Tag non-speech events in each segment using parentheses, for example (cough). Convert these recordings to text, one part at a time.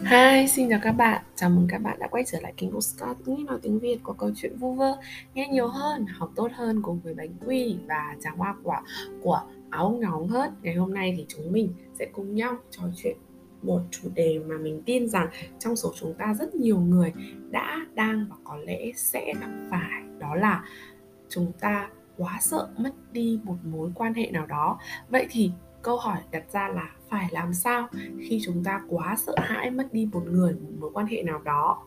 Hi, xin chào các bạn. Chào mừng các bạn đã quay trở lại kênh của Scott nghĩ nói tiếng Việt có câu chuyện vu vơ, nghe nhiều hơn, học tốt hơn cùng với bánh quy và trà hoa quả của áo ngóng hết. Ngày hôm nay thì chúng mình sẽ cùng nhau trò chuyện một chủ đề mà mình tin rằng trong số chúng ta rất nhiều người đã, đang và có lẽ sẽ gặp phải đó là chúng ta quá sợ mất đi một mối quan hệ nào đó. Vậy thì câu hỏi đặt ra là phải làm sao khi chúng ta quá sợ hãi mất đi một người một mối quan hệ nào đó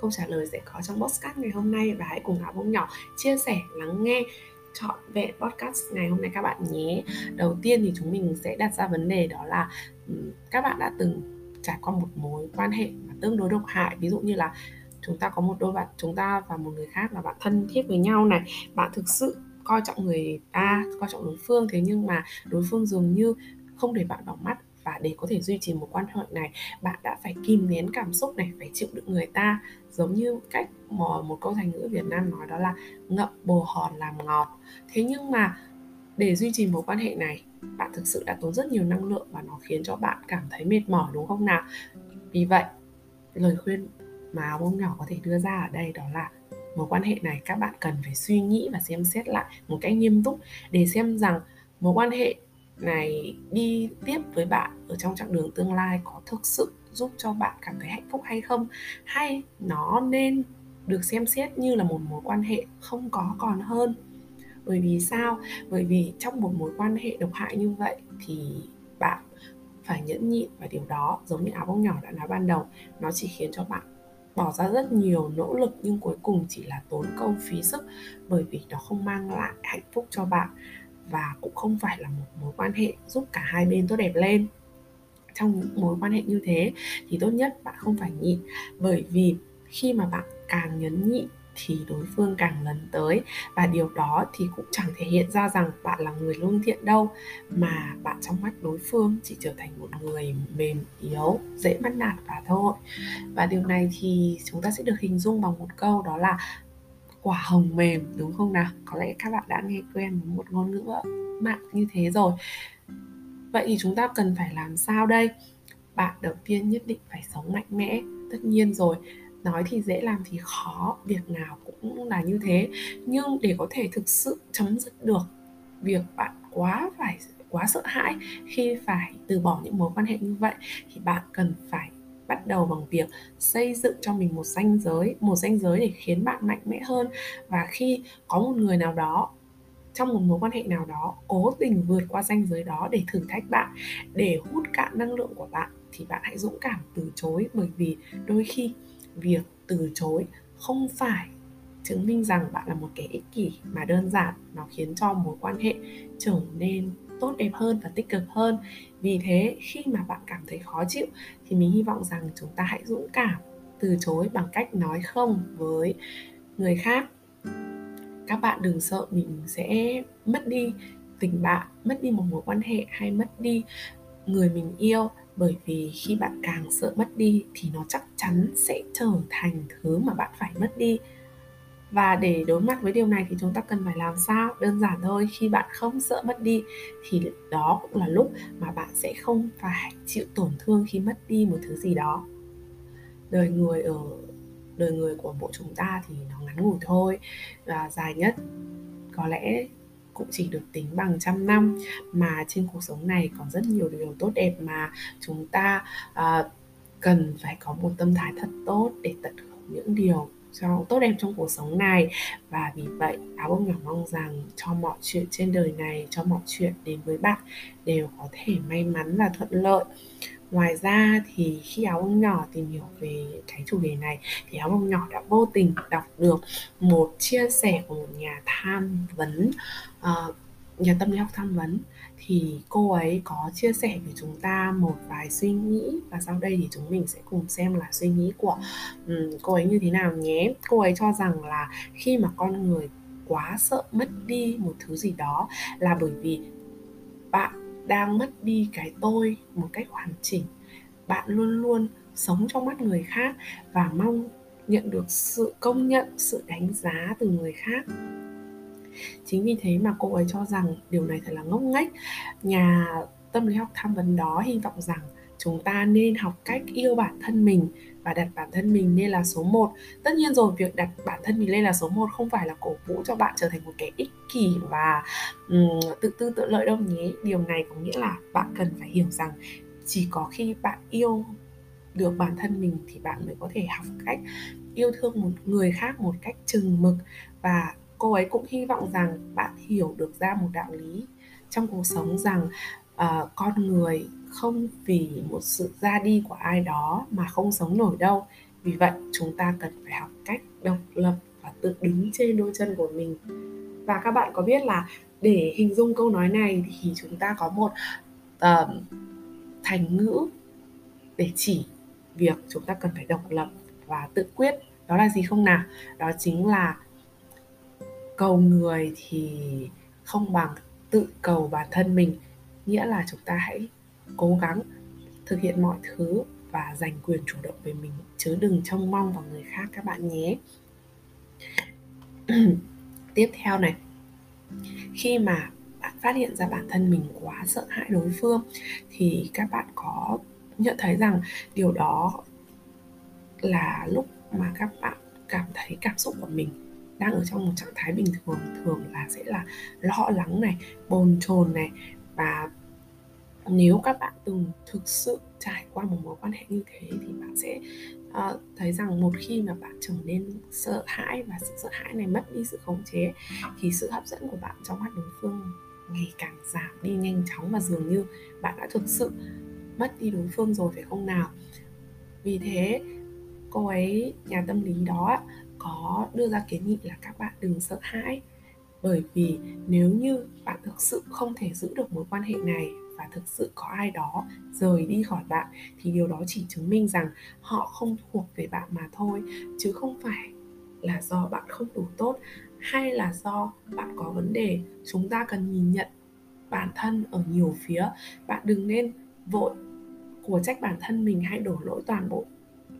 câu trả lời sẽ có trong podcast ngày hôm nay và hãy cùng Áo Bông Nhỏ chia sẻ, lắng nghe chọn vẹn podcast ngày hôm nay các bạn nhé. Đầu tiên thì chúng mình sẽ đặt ra vấn đề đó là ừ, các bạn đã từng trải qua một mối quan hệ mà tương đối độc hại ví dụ như là chúng ta có một đôi bạn chúng ta và một người khác là bạn thân thiết với nhau này bạn thực sự coi trọng người ta coi trọng đối phương thế nhưng mà đối phương dường như không để bạn vào mắt. Và để có thể duy trì một quan hệ này bạn đã phải kìm nén cảm xúc này phải chịu đựng người ta. Giống như cách một, một câu thành ngữ Việt Nam nói đó là ngậm bồ hòn làm ngọt. Thế nhưng mà để duy trì mối quan hệ này bạn thực sự đã tốn rất nhiều năng lượng và nó khiến cho bạn cảm thấy mệt mỏi đúng không nào? Vì vậy lời khuyên mà ông nhỏ có thể đưa ra ở đây đó là mối quan hệ này các bạn cần phải suy nghĩ và xem xét lại một cách nghiêm túc để xem rằng mối quan hệ này đi tiếp với bạn ở trong chặng đường tương lai có thực sự giúp cho bạn cảm thấy hạnh phúc hay không? Hay nó nên được xem xét như là một mối quan hệ không có còn hơn? Bởi vì sao? Bởi vì trong một mối quan hệ độc hại như vậy thì bạn phải nhẫn nhịn và điều đó giống như áo bông nhỏ đã nói ban đầu. Nó chỉ khiến cho bạn bỏ ra rất nhiều nỗ lực nhưng cuối cùng chỉ là tốn công phí sức bởi vì nó không mang lại hạnh phúc cho bạn và cũng không phải là một mối quan hệ giúp cả hai bên tốt đẹp lên. Trong những mối quan hệ như thế thì tốt nhất bạn không phải nhịn, bởi vì khi mà bạn càng nhấn nhịn thì đối phương càng lần tới và điều đó thì cũng chẳng thể hiện ra rằng bạn là người lương thiện đâu, mà bạn trong mắt đối phương chỉ trở thành một người mềm yếu, dễ bắt nạt và thôi. Và điều này thì chúng ta sẽ được hình dung bằng một câu đó là quả hồng mềm, đúng không nào? Có lẽ các bạn đã nghe quen một ngôn ngữ mạng như thế rồi. Vậy thì chúng ta cần phải làm sao đây? Bạn đầu tiên nhất định phải sống mạnh mẽ, tất nhiên rồi. Nói thì dễ làm thì khó, việc nào cũng là như thế. Nhưng để có thể thực sự chấm dứt được việc bạn quá phải, quá sợ hãi khi phải từ bỏ những mối quan hệ như vậy, thì bạn cần phải bắt đầu bằng việc xây dựng cho mình một ranh giới, một ranh giới để khiến bạn mạnh mẽ hơn. Và khi có một người nào đó, trong một mối quan hệ nào đó, cố tình vượt qua ranh giới đó để thử thách bạn, để hút cạn năng lượng của bạn, thì bạn hãy dũng cảm từ chối. Bởi vì đôi khi việc từ chối không phải chứng minh rằng bạn là một kẻ ích kỷ mà đơn giản nó khiến cho mối quan hệ trở nên tốt, đẹp hơn và tích cực hơn. Vì thế, khi mà bạn cảm thấy khó chịu, thì mình hy vọng rằng chúng ta hãy dũng cảm, từ chối bằng cách nói không với người khác. Các bạn đừng sợ mình sẽ mất đi tình bạn, mất đi một mối quan hệ hay mất đi người mình yêu. Bởi vì khi bạn càng sợ mất đi, thì nó chắc chắn sẽ trở thành thứ mà bạn phải mất đi và để đối mặt với điều này thì chúng ta cần phải làm sao? Đơn giản thôi khi bạn không sợ mất đi thì đó cũng là lúc mà bạn sẽ không phải chịu tổn thương khi mất đi một thứ gì đó. Đời người ở đời người của bộ chúng ta thì nó ngắn ngủi thôi và dài nhất có lẽ cũng chỉ được tính bằng trăm năm. Mà trên cuộc sống này còn rất nhiều điều tốt đẹp mà chúng ta uh, cần phải có một tâm thái thật tốt để tận hưởng những điều cho tốt đẹp trong cuộc sống này. Và vì vậy áo bông nhỏ mong rằng cho mọi chuyện trên đời này cho mọi chuyện đến với bạn đều có thể may mắn và thuận lợi. Ngoài ra thì khi áo bông nhỏ tìm hiểu về cái chủ đề này thì áo bông nhỏ đã vô tình đọc được một chia sẻ của một nhà tham vấn uh, nhà tâm lý học tham vấn thì cô ấy có chia sẻ với chúng ta một vài suy nghĩ và sau đây thì chúng mình sẽ cùng xem là suy nghĩ của um, cô ấy như thế nào nhé. Cô ấy cho rằng là khi mà con người quá sợ mất đi một thứ gì đó là bởi vì bạn đang mất đi cái tôi một cách hoàn chỉnh. Bạn luôn luôn sống trong mắt người khác và mong nhận được sự công nhận sự đánh giá từ người khác chính vì thế mà cô ấy cho rằng điều này thật là ngốc nghếch. Nhà tâm lý học tham vấn đó hy vọng rằng chúng ta nên học cách yêu bản thân mình và đặt bản thân mình lên là số 1 tất nhiên rồi việc đặt bản thân mình lên là số 1 không phải là cổ vũ cho bạn trở thành một kẻ ích kỷ và um, tự tư tự lợi đâu nhé điều này có nghĩa là bạn cần phải hiểu rằng chỉ có khi bạn yêu được bản thân mình thì bạn mới có thể học cách yêu thương một người khác một cách chừng mực và cô ấy cũng hy vọng rằng bạn hiểu được ra một đạo lý trong cuộc sống rằng uh, con người không vì một sự ra đi của ai đó mà không sống nổi đâu. Vì vậy chúng ta cần phải học cách độc lập và tự đứng trên đôi chân của mình. Và các bạn có biết là để hình dung câu nói này thì chúng ta có một uh, thành ngữ để chỉ việc chúng ta cần phải độc lập và tự quyết. Đó là gì không nào? Đó chính là cầu người thì không bằng tự cầu bản thân mình. Nghĩa là chúng ta hãy cố gắng thực hiện mọi thứ và giành quyền chủ động về mình, chứ đừng trông mong vào người khác, các bạn nhé. (clears throat) Tiếp theo này, khi mà bạn phát hiện ra bản thân mình quá sợ hãi đối phương thì các bạn có nhận thấy rằng điều đó là lúc mà các bạn cảm thấy cảm xúc của mình đang ở trong một trạng thái bình thường thường là sẽ là lo lắng này bồn chồn này. Và nếu các bạn từng thực sự trải qua một mối quan hệ như thế thì bạn sẽ uh, thấy rằng một khi mà bạn trở nên sợ hãi và sự sợ hãi này mất đi sự khống chế thì sự hấp dẫn của bạn trong mắt đối phương ngày càng giảm đi nhanh chóng và dường như bạn đã thực sự mất đi đối phương rồi phải không nào? Vì thế cô ấy nhà tâm lý đó có đưa ra kiến nghị là các bạn đừng sợ hãi. Bởi vì nếu như bạn thực sự không thể giữ được mối quan hệ này và thực sự có ai đó rời đi khỏi bạn, thì điều đó chỉ chứng minh rằng họ không thuộc về bạn mà thôi, chứ không phải là do bạn không đủ tốt hay là do bạn có vấn đề. Chúng ta cần nhìn nhận bản thân ở nhiều phía. Bạn đừng nên vội của trách bản thân mình hay đổ lỗi toàn bộ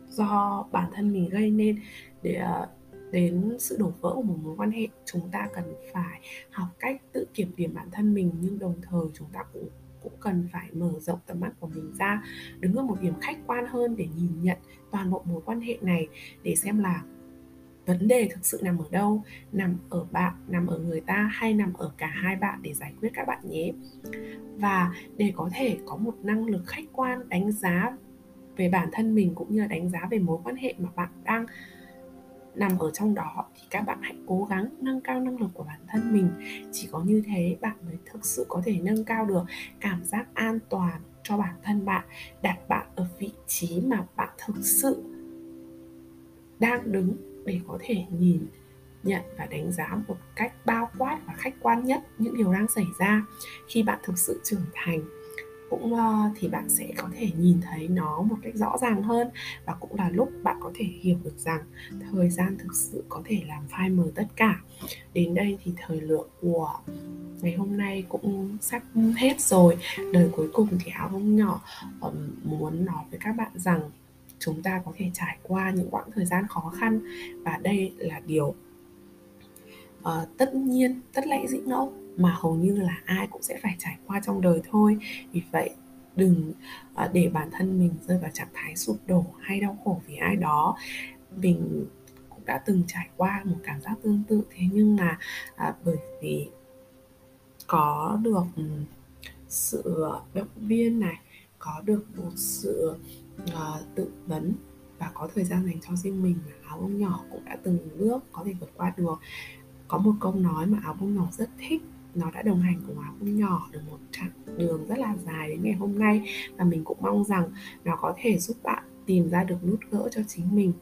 do bản thân mình gây nên để ờ, đến sự đổ vỡ của một mối quan hệ, chúng ta cần phải học cách tự kiểm điểm bản thân mình, nhưng đồng thời chúng ta cũng cũng cần phải mở rộng tầm mắt của mình ra, đứng ở một điểm khách quan hơn để nhìn nhận toàn bộ mối quan hệ này, để xem là vấn đề thực sự nằm ở đâu, nằm ở bạn, nằm ở người ta hay nằm ở cả hai bạn để giải quyết các bạn nhé. Và để có thể có một năng lực khách quan đánh giá về bản thân mình cũng như là đánh giá về mối quan hệ mà bạn đang nằm ở trong đó thì các bạn hãy cố gắng nâng cao năng lực của bản thân mình. Chỉ có như thế bạn mới thực sự có thể nâng cao được cảm giác an toàn cho bản thân bạn, đặt bạn ở vị trí mà bạn thực sự đang đứng để có thể nhìn, nhận và đánh giá một cách bao quát và khách quan nhất những điều đang xảy ra khi bạn thực sự trưởng thành cũng uh, thì bạn sẽ có thể nhìn thấy nó một cách rõ ràng hơn. Và cũng là lúc bạn có thể hiểu được rằng thời gian thực sự có thể làm phai mờ tất cả. Đến đây thì thời lượng của ngày hôm nay cũng sắp hết rồi. Lời cuối cùng thì áo không nhỏ um, muốn nói với các bạn rằng chúng ta có thể trải qua những quãng thời gian khó khăn. Và đây là điều uh, tất nhiên tất lẽ dĩ ngẫu mà hầu như là ai cũng sẽ phải trải qua trong đời thôi. Vì vậy đừng à, để bản thân mình rơi vào trạng thái sụp đổ hay đau khổ vì ai đó. Mình cũng đã từng trải qua một cảm giác tương tự thế nhưng mà à, bởi vì có được ừ, sự à, động viên này có được một sự uh, tự vấn và có thời gian dành cho riêng mình mà áo bông nhỏ cũng đã từng bước có thể vượt qua được. Có một câu nói mà áo bông nhỏ rất thích nó đã đồng hành cùng áo bông nhỏ được một chặng đường rất là dài đến ngày hôm nay. Và mình cũng mong rằng nó có thể giúp bạn tìm ra được nút gỡ cho chính mình.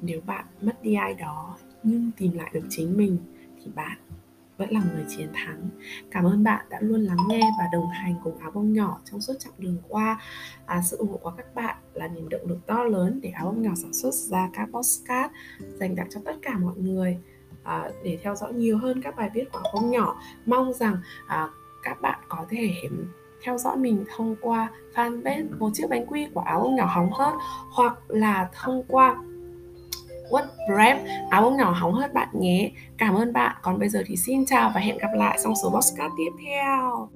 Nếu bạn mất đi ai đó nhưng tìm lại được chính mình thì bạn vẫn là người chiến thắng. Cảm ơn bạn đã luôn lắng nghe và đồng hành cùng áo bông nhỏ trong suốt chặng đường qua. À, sự ủng hộ của các bạn là niềm động lực to lớn để áo bông nhỏ sản xuất ra các postcard dành tặng cho tất cả mọi người à, để theo dõi nhiều hơn các bài viết của áo nhỏ mong rằng à, các bạn có thể theo dõi mình thông qua fanpage một chiếc bánh quy của áo bông nhỏ hóng hớt hoặc là thông qua What Brave áo bông nhỏ hóng hớt bạn nhé. Cảm ơn bạn. Còn bây giờ thì xin chào và hẹn gặp lại trong số podcast tiếp theo.